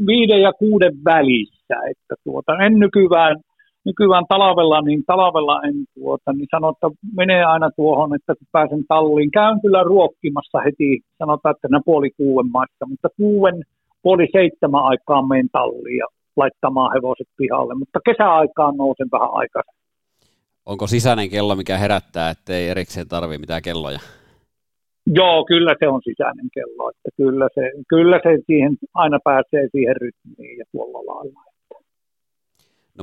viiden ja kuuden välissä, että tuota, en nykyään, nykyään talvella, niin talvella en tuota, niin sanon, että menee aina tuohon, että kun pääsen talliin, käyn kyllä ruokkimassa heti, sanotaan, että ne puoli kuuden maissa, mutta kuuden, puoli seitsemän aikaan menen talliin ja laittamaan hevoset pihalle, mutta kesäaikaan nousen vähän aikaisemmin. Onko sisäinen kello, mikä herättää, ettei erikseen tarvitse mitään kelloja? Joo, kyllä se on sisäinen kello, että kyllä se, kyllä se siihen aina pääsee siihen rytmiin ja tuolla lailla.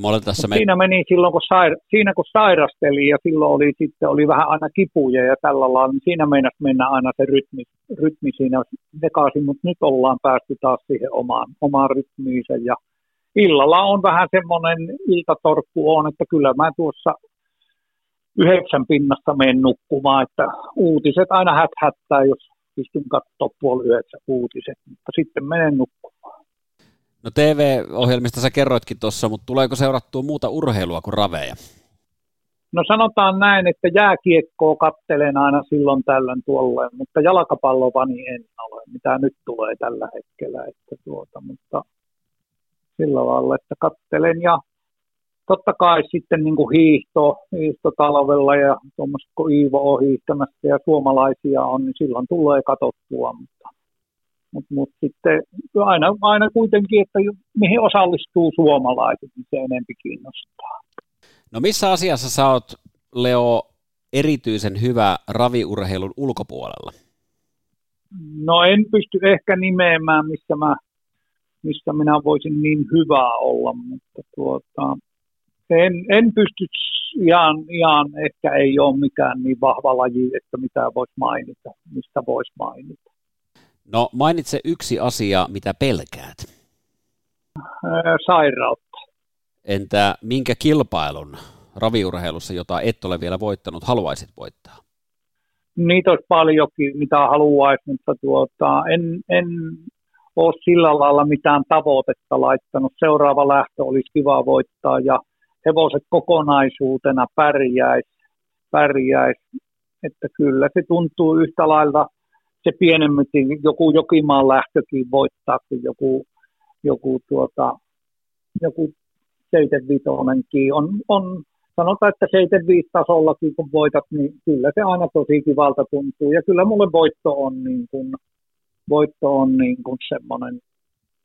No, tässä me... Siinä meni silloin, kun, sair... siinä kun sairasteli ja silloin oli, sitten oli vähän aina kipuja ja tällä lailla, niin siinä meinasi mennä aina se rytmi, rytmi siinä sekaisin, mutta nyt ollaan päästy taas siihen omaan, omaan rytmiinsä ja illalla on vähän semmoinen iltatorkku on, että kyllä mä tuossa yhdeksän pinnasta menen nukkumaan, että uutiset aina häthättää, jos pystyn katsoa puoli yhdeksän uutiset, mutta sitten menen nukkumaan. No TV-ohjelmista sä kerroitkin tuossa, mutta tuleeko seurattua muuta urheilua kuin raveja? No sanotaan näin, että jääkiekkoa kattelen aina silloin tällöin tuolleen, mutta jalkapallovani en ole, mitä nyt tulee tällä hetkellä. Että tuota, mutta sillä lailla, että kattelen ja totta kai sitten niin kuin hiihto, hiihto talvella ja tuommoista kun Iivo on hiihtämässä ja suomalaisia on, niin silloin tulee katsottua, mutta, mutta sitten aina, aina kuitenkin, että mihin osallistuu suomalaiset, niin se enempi kiinnostaa. No missä asiassa sä oot, Leo, erityisen hyvä raviurheilun ulkopuolella? No en pysty ehkä nimeämään, missä mä missä minä voisin niin hyvä olla, mutta tuota, en, en pysty ihan, ihan, ehkä ei ole mikään niin vahva laji, että mitä voisi mainita, mistä voisi mainita. No mainitse yksi asia, mitä pelkäät. Sairautta. Entä minkä kilpailun raviurheilussa, jota et ole vielä voittanut, haluaisit voittaa? Niitä olisi paljonkin, mitä haluaisi, mutta tuota, en, en ole sillä lailla mitään tavoitetta laittanut. Seuraava lähtö olisi kiva voittaa ja hevoset kokonaisuutena pärjäisi, pärjäis, että kyllä se tuntuu yhtä lailla se pienemmytin, joku Jokimaan lähtökin voittaa kuin joku, joku, tuota, joku 75 on, on sanotaan, että 75 tasollakin kun voitat, niin kyllä se aina tosi kivalta tuntuu. Ja kyllä mulle voitto on, niin kuin, voitto on niin kuin semmoinen,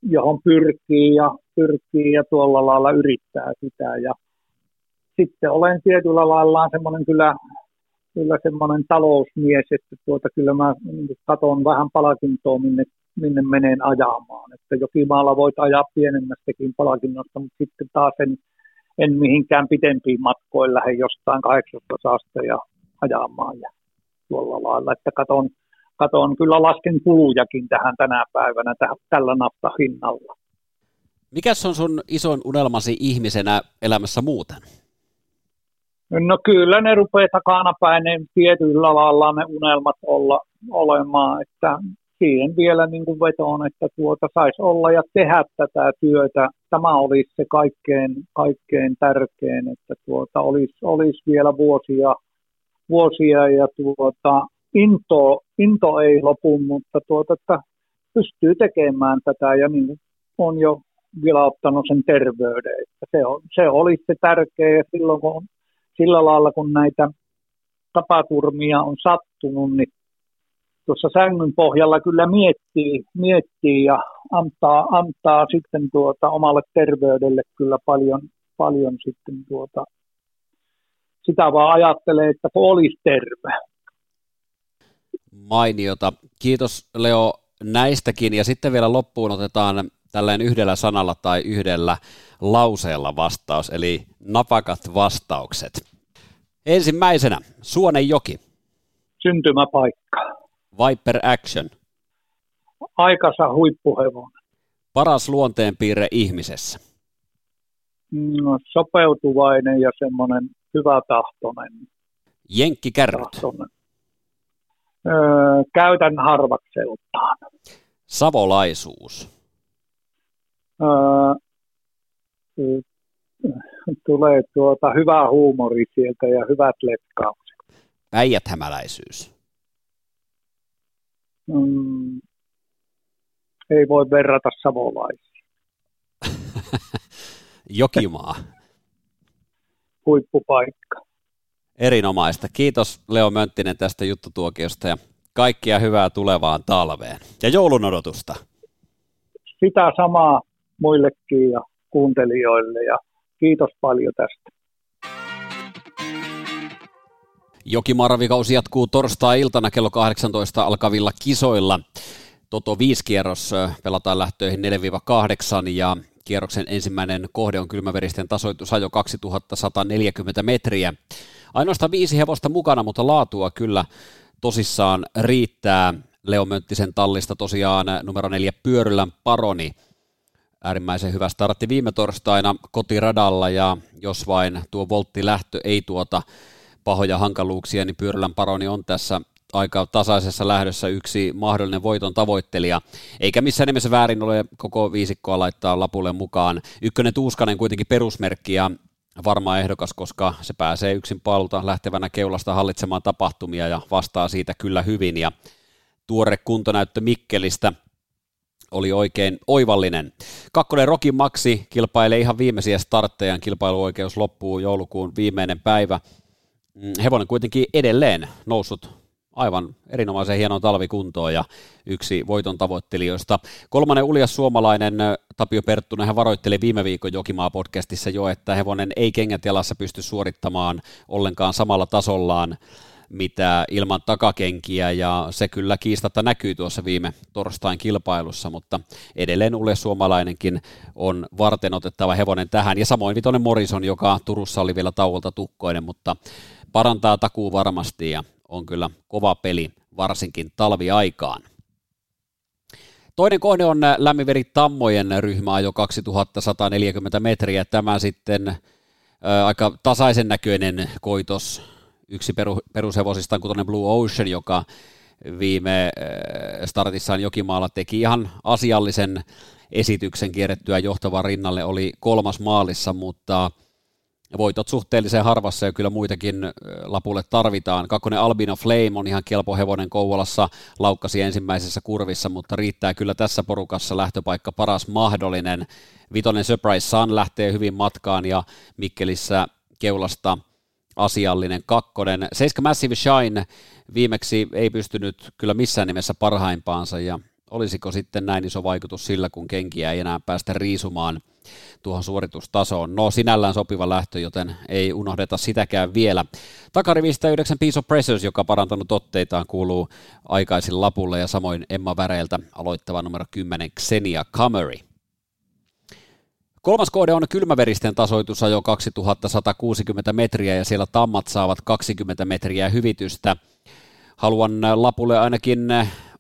johon pyrkii ja, pyrkii ja tuolla lailla yrittää sitä. Ja sitten olen tietyllä lailla semmoinen kyllä, kyllä semmoinen talousmies, että tuota, kyllä mä katson vähän palkintoa, minne, minne menen ajamaan. Että Jokimaalla voit ajaa pienemmästäkin palkinnosta, mutta sitten taas en, en mihinkään pitempiin matkoin lähde jostain kahdeksasta ja ajamaan ja tuolla lailla, että katon, katon kyllä lasken kulujakin tähän tänä päivänä täh, tällä naftahinnalla. Mikäs on sun isoin unelmasi ihmisenä elämässä muuten? No kyllä ne rupeaa takanapäin ne tietyllä lailla ne unelmat olla, olemaan, että siihen vielä niin kuin vetoon, että tuota saisi olla ja tehdä tätä työtä. Tämä olisi se kaikkein, kaikkein tärkein, että tuota olisi, olisi vielä vuosia, vuosia ja tuota, into, into ei lopu, mutta tuota, että pystyy tekemään tätä ja niin on jo vielä ottanut sen terveyden. Että se, on, se olisi se tärkeä ja silloin kun sillä lailla, kun näitä tapaturmia on sattunut, niin tuossa sängyn pohjalla kyllä miettii, miettii ja antaa, antaa sitten tuota omalle terveydelle kyllä paljon, paljon sitten tuota, sitä vaan ajattelee, että kun olisi terve. Mainiota. Kiitos Leo näistäkin ja sitten vielä loppuun otetaan tällainen yhdellä sanalla tai yhdellä lauseella vastaus, eli napakat vastaukset. Ensimmäisenä, Suonenjoki. Syntymäpaikka. Viper Action. Aikansa huippuhevonen. Paras luonteenpiirre ihmisessä. No, sopeutuvainen ja semmoinen hyvä tahtoinen. Jenkkikärryt. Öö, käytän harvakseltaan. Savolaisuus. Öö, tulee tuota hyvä huumori sieltä ja hyvät letkaukset. Päijäthämäläisyys. Mm, ei voi verrata savolaisiin. [laughs] Jokimaa. Huippupaikka. Erinomaista. Kiitos Leo Mönttinen tästä juttutuokiosta ja kaikkia hyvää tulevaan talveen. Ja joulun odotusta. Sitä samaa muillekin ja kuuntelijoille ja kiitos paljon tästä. Jokimarvikausi jatkuu torstai-iltana kello 18 alkavilla kisoilla. Toto 5 kierros pelataan lähtöihin 4-8 ja kierroksen ensimmäinen kohde on kylmäveristen tasoitusajo 2140 metriä. Ainoastaan viisi hevosta mukana, mutta laatua kyllä tosissaan riittää. Leo Mönttisen tallista tosiaan numero neljä Pyörylän Paroni. Äärimmäisen hyvä startti viime torstaina kotiradalla ja jos vain tuo volttilähtö ei tuota pahoja hankaluuksia, niin Pyörylän Paroni on tässä aika tasaisessa lähdössä yksi mahdollinen voiton tavoittelija, eikä missään nimessä väärin ole koko viisikkoa laittaa lapulle mukaan. Ykkönen Tuuskanen kuitenkin perusmerkki ja varma ehdokas, koska se pääsee yksin palulta lähtevänä keulasta hallitsemaan tapahtumia ja vastaa siitä kyllä hyvin. Ja tuore kuntonäyttö Mikkelistä oli oikein oivallinen. Kakkonen Rokin Maxi kilpailee ihan viimeisiä startteja, kilpailuoikeus loppuu joulukuun viimeinen päivä. Mm, hevonen kuitenkin edelleen noussut aivan erinomaisen hienoon talvikuntoon ja yksi voiton tavoittelijoista. Kolmannen uljas suomalainen Tapio Perttunen hän varoitteli viime viikon Jokimaa-podcastissa jo, että hevonen ei kengät jalassa pysty suorittamaan ollenkaan samalla tasollaan mitä ilman takakenkiä, ja se kyllä kiistatta näkyy tuossa viime torstain kilpailussa, mutta edelleen Ule Suomalainenkin on varten otettava hevonen tähän, ja samoin Vitonen Morison, joka Turussa oli vielä tauolta tukkoinen, mutta parantaa takuu varmasti, ja on kyllä kova peli, varsinkin talviaikaan. Toinen kohde on lämminveri Tammojen ryhmä jo 2140 metriä. Tämä sitten ää, aika tasaisen näköinen koitos. Yksi peru, perushevosista on kuten Blue Ocean, joka viime startissaan Jokimaalla teki ihan asiallisen esityksen kierrettyä johtavan rinnalle, oli kolmas maalissa, mutta voitot suhteellisen harvassa ja kyllä muitakin lapulle tarvitaan. Kakkonen Albino Flame on ihan kelpo hevonen Kouvolassa, laukkasi ensimmäisessä kurvissa, mutta riittää kyllä tässä porukassa lähtöpaikka paras mahdollinen. Vitonen Surprise Sun lähtee hyvin matkaan ja Mikkelissä keulasta asiallinen kakkonen. Seiska Massive Shine viimeksi ei pystynyt kyllä missään nimessä parhaimpaansa ja olisiko sitten näin iso vaikutus sillä, kun kenkiä ei enää päästä riisumaan tuohon suoritustasoon. No sinällään sopiva lähtö, joten ei unohdeta sitäkään vielä. Takarivistä 9 Piece of Pressures, joka parantanut otteitaan, kuuluu aikaisin lapulle ja samoin Emma Väreiltä aloittava numero 10 Xenia Camry. Kolmas kohde on kylmäveristen tasoitus jo 2160 metriä ja siellä tammat saavat 20 metriä hyvitystä. Haluan lapulle ainakin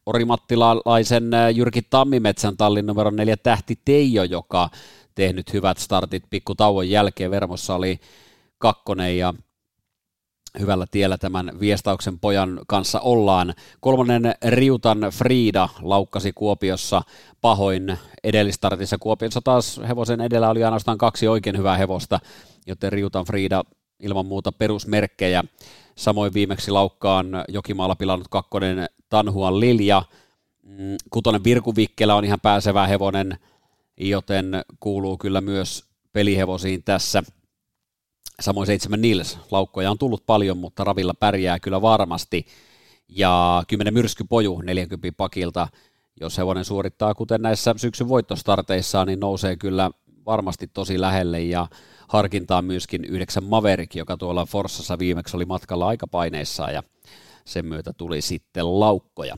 orimattilaisen Jyrki Tammimetsän tallin numero 4 Tähti Teijo, joka tehnyt hyvät startit pikku tauon jälkeen. Vermossa oli kakkonen ja hyvällä tiellä tämän viestauksen pojan kanssa ollaan. Kolmonen Riutan Frida laukkasi Kuopiossa pahoin edellistartissa. Kuopiossa taas hevosen edellä oli ainoastaan kaksi oikein hyvää hevosta, joten Riutan Frida ilman muuta perusmerkkejä. Samoin viimeksi laukkaan Jokimaalla pilannut kakkonen Tanhuan Lilja. Mm, kutonen Virkuvikkelä on ihan pääsevä hevonen joten kuuluu kyllä myös pelihevosiin tässä. Samoin seitsemän Nils, laukkoja on tullut paljon, mutta Ravilla pärjää kyllä varmasti. Ja 10 myrskypoju 40 pakilta, jos hevonen suorittaa kuten näissä syksyn voittostarteissa, niin nousee kyllä varmasti tosi lähelle ja harkintaa myöskin yhdeksän Maverick, joka tuolla Forssassa viimeksi oli matkalla aikapaineissa ja sen myötä tuli sitten laukkoja.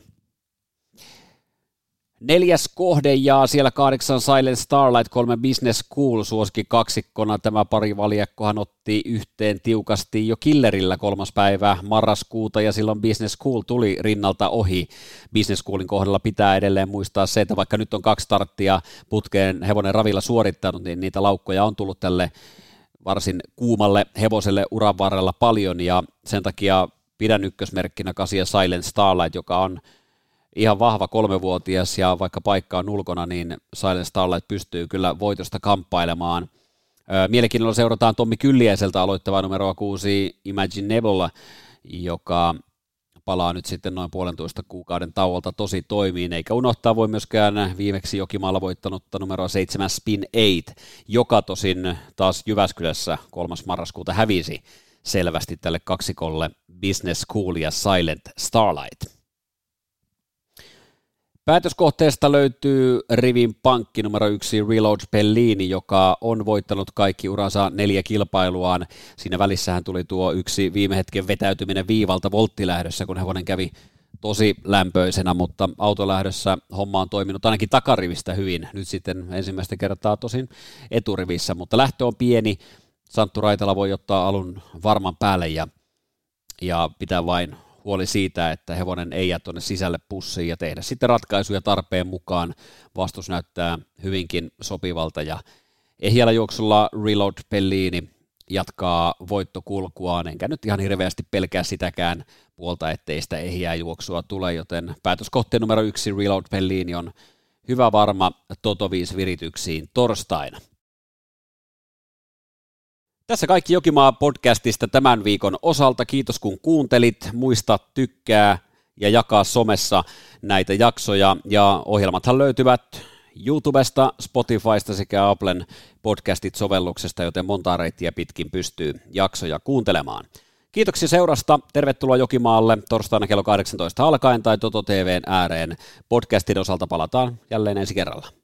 Neljäs kohde ja siellä kahdeksan Silent Starlight, kolme Business School suosikin kaksikkona. Tämä pari valjakkohan otti yhteen tiukasti jo killerillä kolmas päivä marraskuuta ja silloin Business School tuli rinnalta ohi. Business Schoolin kohdalla pitää edelleen muistaa se, että vaikka nyt on kaksi starttia putkeen hevonen ravilla suorittanut, niin niitä laukkoja on tullut tälle varsin kuumalle hevoselle uran varrella paljon ja sen takia pidän ykkösmerkkinä kasia Silent Starlight, joka on ihan vahva kolmevuotias ja vaikka paikka on ulkona, niin Silent Starlight pystyy kyllä voitosta kamppailemaan. Mielenkiinnolla seurataan Tommi Kyllieseltä aloittavaa numeroa 6 Nebula, joka palaa nyt sitten noin puolentoista kuukauden tauolta tosi toimiin, eikä unohtaa voi myöskään viimeksi Jokimaalla voittanutta numeroa 7 Spin 8, joka tosin taas Jyväskylässä 3. marraskuuta hävisi selvästi tälle kaksikolle Business School ja Silent Starlight. Päätöskohteesta löytyy Rivin pankki numero yksi Reload Pellini, joka on voittanut kaikki uransa neljä kilpailuaan. Siinä välissähän tuli tuo yksi viime hetken vetäytyminen viivalta volttilähdössä, kun hevonen kävi tosi lämpöisenä, mutta autolähdössä homma on toiminut ainakin takarivistä hyvin. Nyt sitten ensimmäistä kertaa tosin eturivissä, mutta lähtö on pieni. Santtu Raitala voi ottaa alun varman päälle ja, ja pitää vain huoli siitä, että hevonen ei jää tuonne sisälle pussiin ja tehdä sitten ratkaisuja tarpeen mukaan. Vastus näyttää hyvinkin sopivalta ja ehjällä juoksulla Reload Pellini jatkaa voittokulkuaan, enkä nyt ihan hirveästi pelkää sitäkään puolta, ettei sitä ehjää juoksua tule, joten päätöskohteen numero yksi Reload Pellini on hyvä varma Toto 5 virityksiin torstaina. Tässä kaikki Jokimaa podcastista tämän viikon osalta. Kiitos kun kuuntelit. Muista tykkää ja jakaa somessa näitä jaksoja. Ja ohjelmathan löytyvät YouTubesta, Spotifysta sekä Applen podcastit-sovelluksesta, joten monta reittiä pitkin pystyy jaksoja kuuntelemaan. Kiitoksia seurasta. Tervetuloa Jokimaalle torstaina kello 18 alkaen tai Toto TVn ääreen. Podcastin osalta palataan jälleen ensi kerralla.